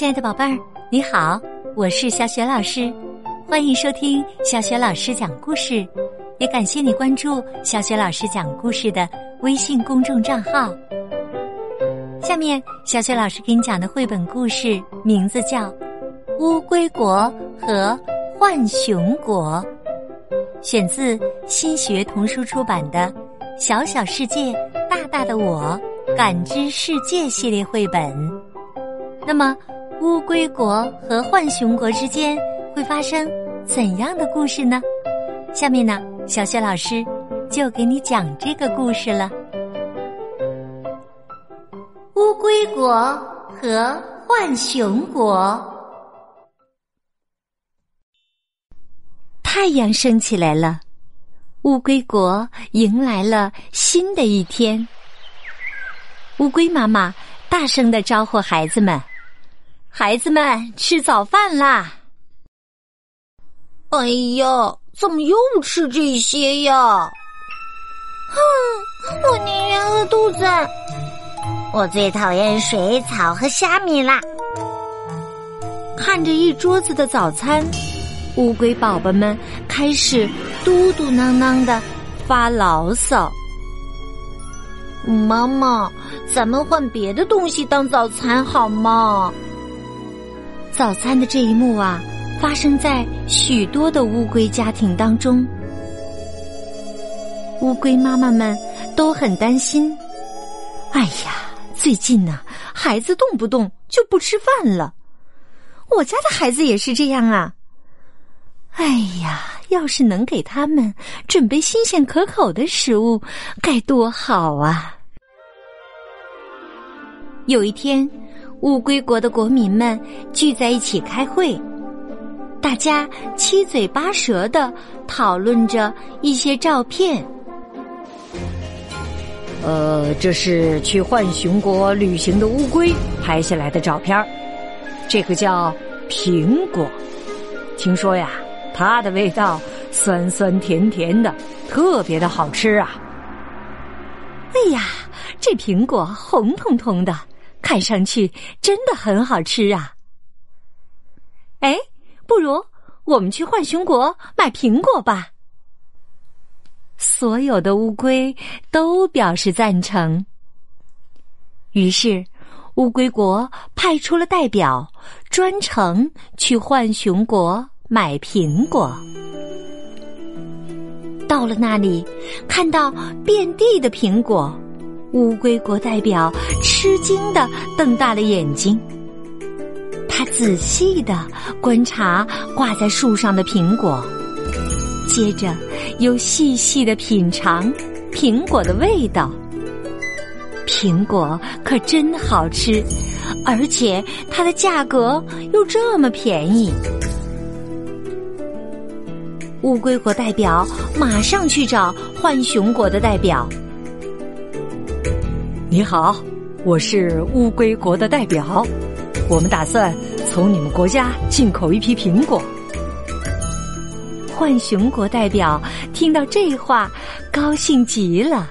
亲爱的宝贝儿，你好，我是小雪老师，欢迎收听小雪老师讲故事，也感谢你关注小雪老师讲故事的微信公众账号。下面，小雪老师给你讲的绘本故事名字叫《乌龟国和浣熊国》，选自新学童书出版的《小小世界，大大的我》感知世界系列绘本。那么，乌龟国和浣熊国之间会发生怎样的故事呢？下面呢，小雪老师就给你讲这个故事了。乌龟国和浣熊国，太阳升起来了，乌龟国迎来了新的一天。乌龟妈妈大声的招呼孩子们。孩子们吃早饭啦！哎呀，怎么又吃这些呀？哼，我宁愿饿肚子。我最讨厌水草和虾米啦。看着一桌子的早餐，乌龟宝宝们开始嘟嘟囔囔的发牢骚。妈妈，咱们换别的东西当早餐好吗？早餐的这一幕啊，发生在许多的乌龟家庭当中。乌龟妈妈们都很担心。哎呀，最近呢，孩子动不动就不吃饭了。我家的孩子也是这样啊。哎呀，要是能给他们准备新鲜可口的食物，该多好啊！有一天。乌龟国的国民们聚在一起开会，大家七嘴八舌的讨论着一些照片。呃，这是去浣熊国旅行的乌龟拍下来的照片这个叫苹果，听说呀，它的味道酸酸甜甜的，特别的好吃啊！哎呀，这苹果红彤彤的。看上去真的很好吃啊！哎，不如我们去浣熊国买苹果吧。所有的乌龟都表示赞成。于是，乌龟国派出了代表，专程去浣熊国买苹果。到了那里，看到遍地的苹果。乌龟国代表吃惊的瞪大了眼睛，他仔细的观察挂在树上的苹果，接着又细细的品尝苹果的味道。苹果可真好吃，而且它的价格又这么便宜。乌龟国代表马上去找浣熊国的代表。你好，我是乌龟国的代表，我们打算从你们国家进口一批苹果。浣熊国代表听到这话，高兴极了。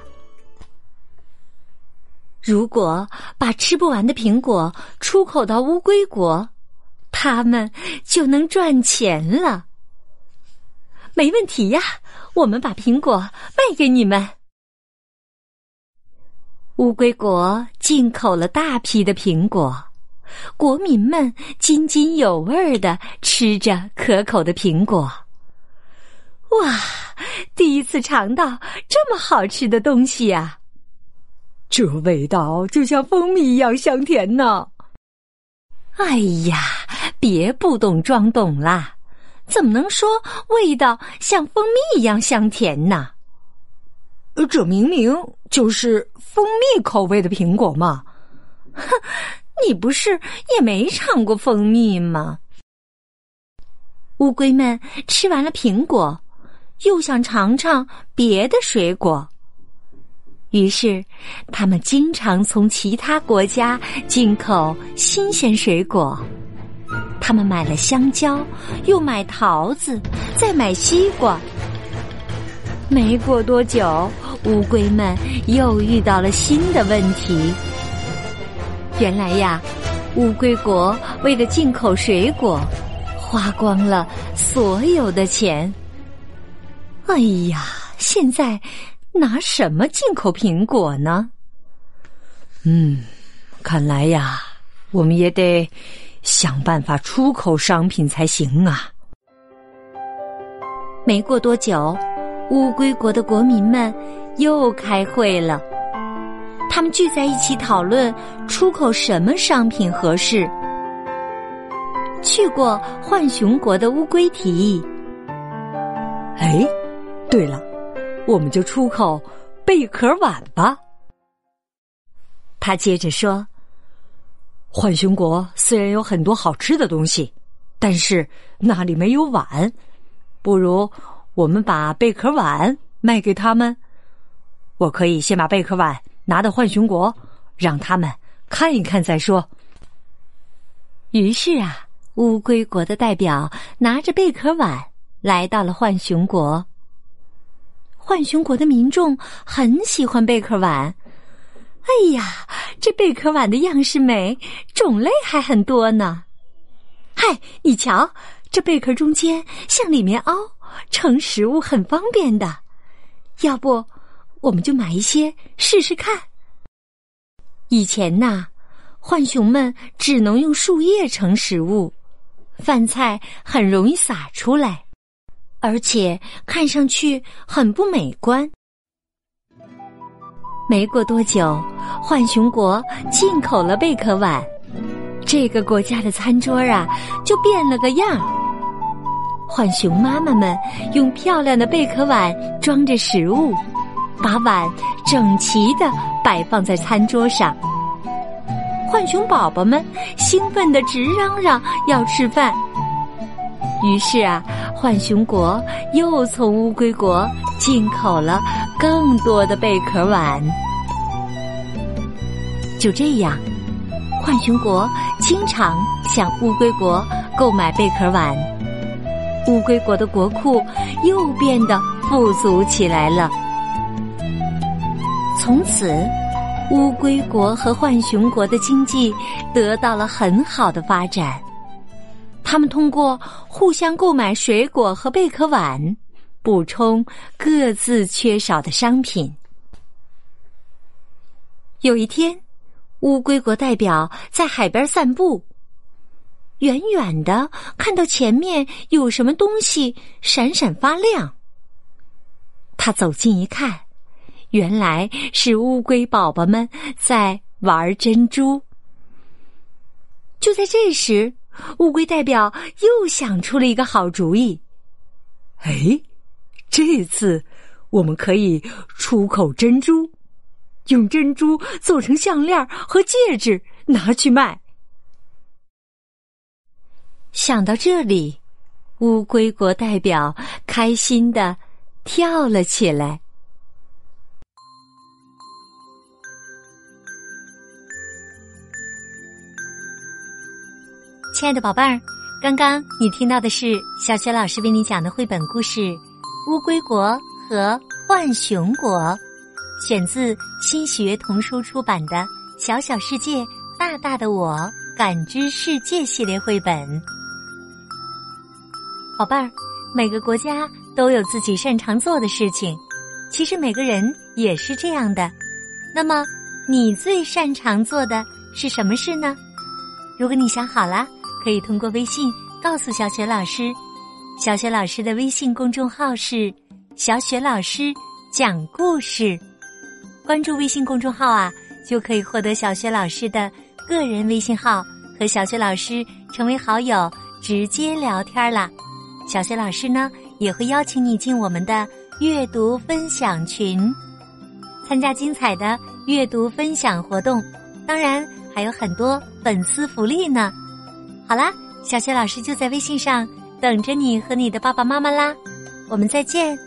如果把吃不完的苹果出口到乌龟国，他们就能赚钱了。没问题呀，我们把苹果卖给你们。乌龟国进口了大批的苹果，国民们津津有味的吃着可口的苹果。哇，第一次尝到这么好吃的东西呀！这味道就像蜂蜜一样香甜呢。哎呀，别不懂装懂啦！怎么能说味道像蜂蜜一样香甜呢？这明明就是蜂蜜口味的苹果嘛！哼，你不是也没尝过蜂蜜吗？乌龟们吃完了苹果，又想尝尝别的水果，于是他们经常从其他国家进口新鲜水果。他们买了香蕉，又买桃子，再买西瓜。没过多久。乌龟们又遇到了新的问题。原来呀，乌龟国为了进口水果，花光了所有的钱。哎呀，现在拿什么进口苹果呢？嗯，看来呀，我们也得想办法出口商品才行啊。没过多久，乌龟国的国民们又开会了。他们聚在一起讨论出口什么商品合适。去过浣熊国的乌龟提议：“哎，对了，我们就出口贝壳碗吧。”他接着说：“浣熊国虽然有很多好吃的东西，但是那里没有碗。不如我们把贝壳碗卖给他们。我可以先把贝壳碗。”拿到浣熊国，让他们看一看再说。于是啊，乌龟国的代表拿着贝壳碗来到了浣熊国。浣熊国的民众很喜欢贝壳碗。哎呀，这贝壳碗的样式美，种类还很多呢。嗨，你瞧，这贝壳中间向里面凹，盛食物很方便的。要不？我们就买一些试试看。以前呐，浣熊们只能用树叶盛食物，饭菜很容易洒出来，而且看上去很不美观。没过多久，浣熊国进口了贝壳碗，这个国家的餐桌啊就变了个样。浣熊妈妈们用漂亮的贝壳碗装着食物。把碗整齐的摆放在餐桌上，浣熊宝宝们兴奋的直嚷嚷要吃饭。于是啊，浣熊国又从乌龟国进口了更多的贝壳碗。就这样，浣熊国经常向乌龟国购买贝壳碗，乌龟国的国库又变得富足起来了。从此，乌龟国和浣熊国的经济得到了很好的发展。他们通过互相购买水果和贝壳碗，补充各自缺少的商品。有一天，乌龟国代表在海边散步，远远的看到前面有什么东西闪闪发亮。他走近一看。原来是乌龟宝宝们在玩珍珠。就在这时，乌龟代表又想出了一个好主意。哎，这次我们可以出口珍珠，用珍珠做成项链和戒指，拿去卖。想到这里，乌龟国代表开心的跳了起来。亲爱的宝贝儿，刚刚你听到的是小雪老师为你讲的绘本故事《乌龟国和浣熊国》，选自新学童书出版的《小小世界，大大的我感知世界》系列绘本。宝贝儿，每个国家都有自己擅长做的事情，其实每个人也是这样的。那么，你最擅长做的是什么事呢？如果你想好了。可以通过微信告诉小雪老师，小雪老师的微信公众号是“小雪老师讲故事”。关注微信公众号啊，就可以获得小雪老师的个人微信号，和小雪老师成为好友，直接聊天啦。小雪老师呢，也会邀请你进我们的阅读分享群，参加精彩的阅读分享活动，当然还有很多粉丝福利呢。好啦，小雪老师就在微信上等着你和你的爸爸妈妈啦，我们再见。